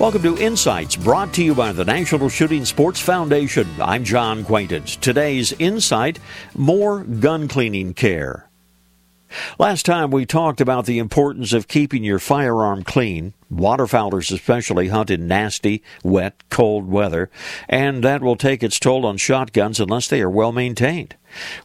Welcome to Insights, brought to you by the National Shooting Sports Foundation. I'm John Quaintance. Today's Insight more gun cleaning care. Last time we talked about the importance of keeping your firearm clean. Waterfowlers especially hunt in nasty, wet, cold weather, and that will take its toll on shotguns unless they are well maintained.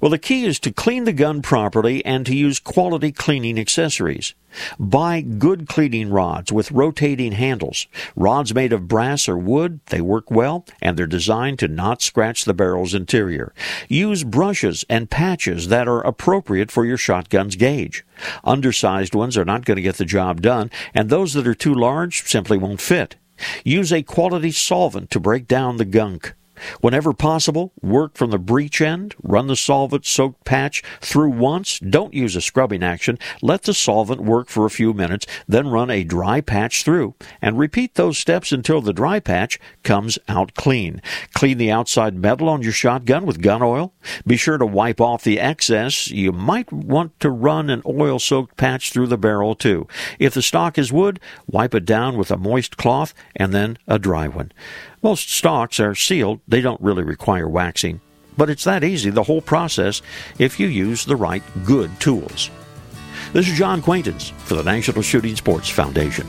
Well, the key is to clean the gun properly and to use quality cleaning accessories. Buy good cleaning rods with rotating handles. Rods made of brass or wood, they work well and they're designed to not scratch the barrel's interior. Use brushes and patches that are appropriate for your shotgun's gauge. Undersized ones are not going to get the job done, and those that are too large simply won't fit. Use a quality solvent to break down the gunk. Whenever possible, work from the breech end, run the solvent soaked patch through once, don't use a scrubbing action, let the solvent work for a few minutes, then run a dry patch through, and repeat those steps until the dry patch comes out clean. Clean the outside metal on your shotgun with gun oil. Be sure to wipe off the excess. You might want to run an oil soaked patch through the barrel too. If the stock is wood, wipe it down with a moist cloth and then a dry one. Most stocks are sealed, they don't really require waxing. But it's that easy, the whole process, if you use the right good tools. This is John Quaintance for the National Shooting Sports Foundation.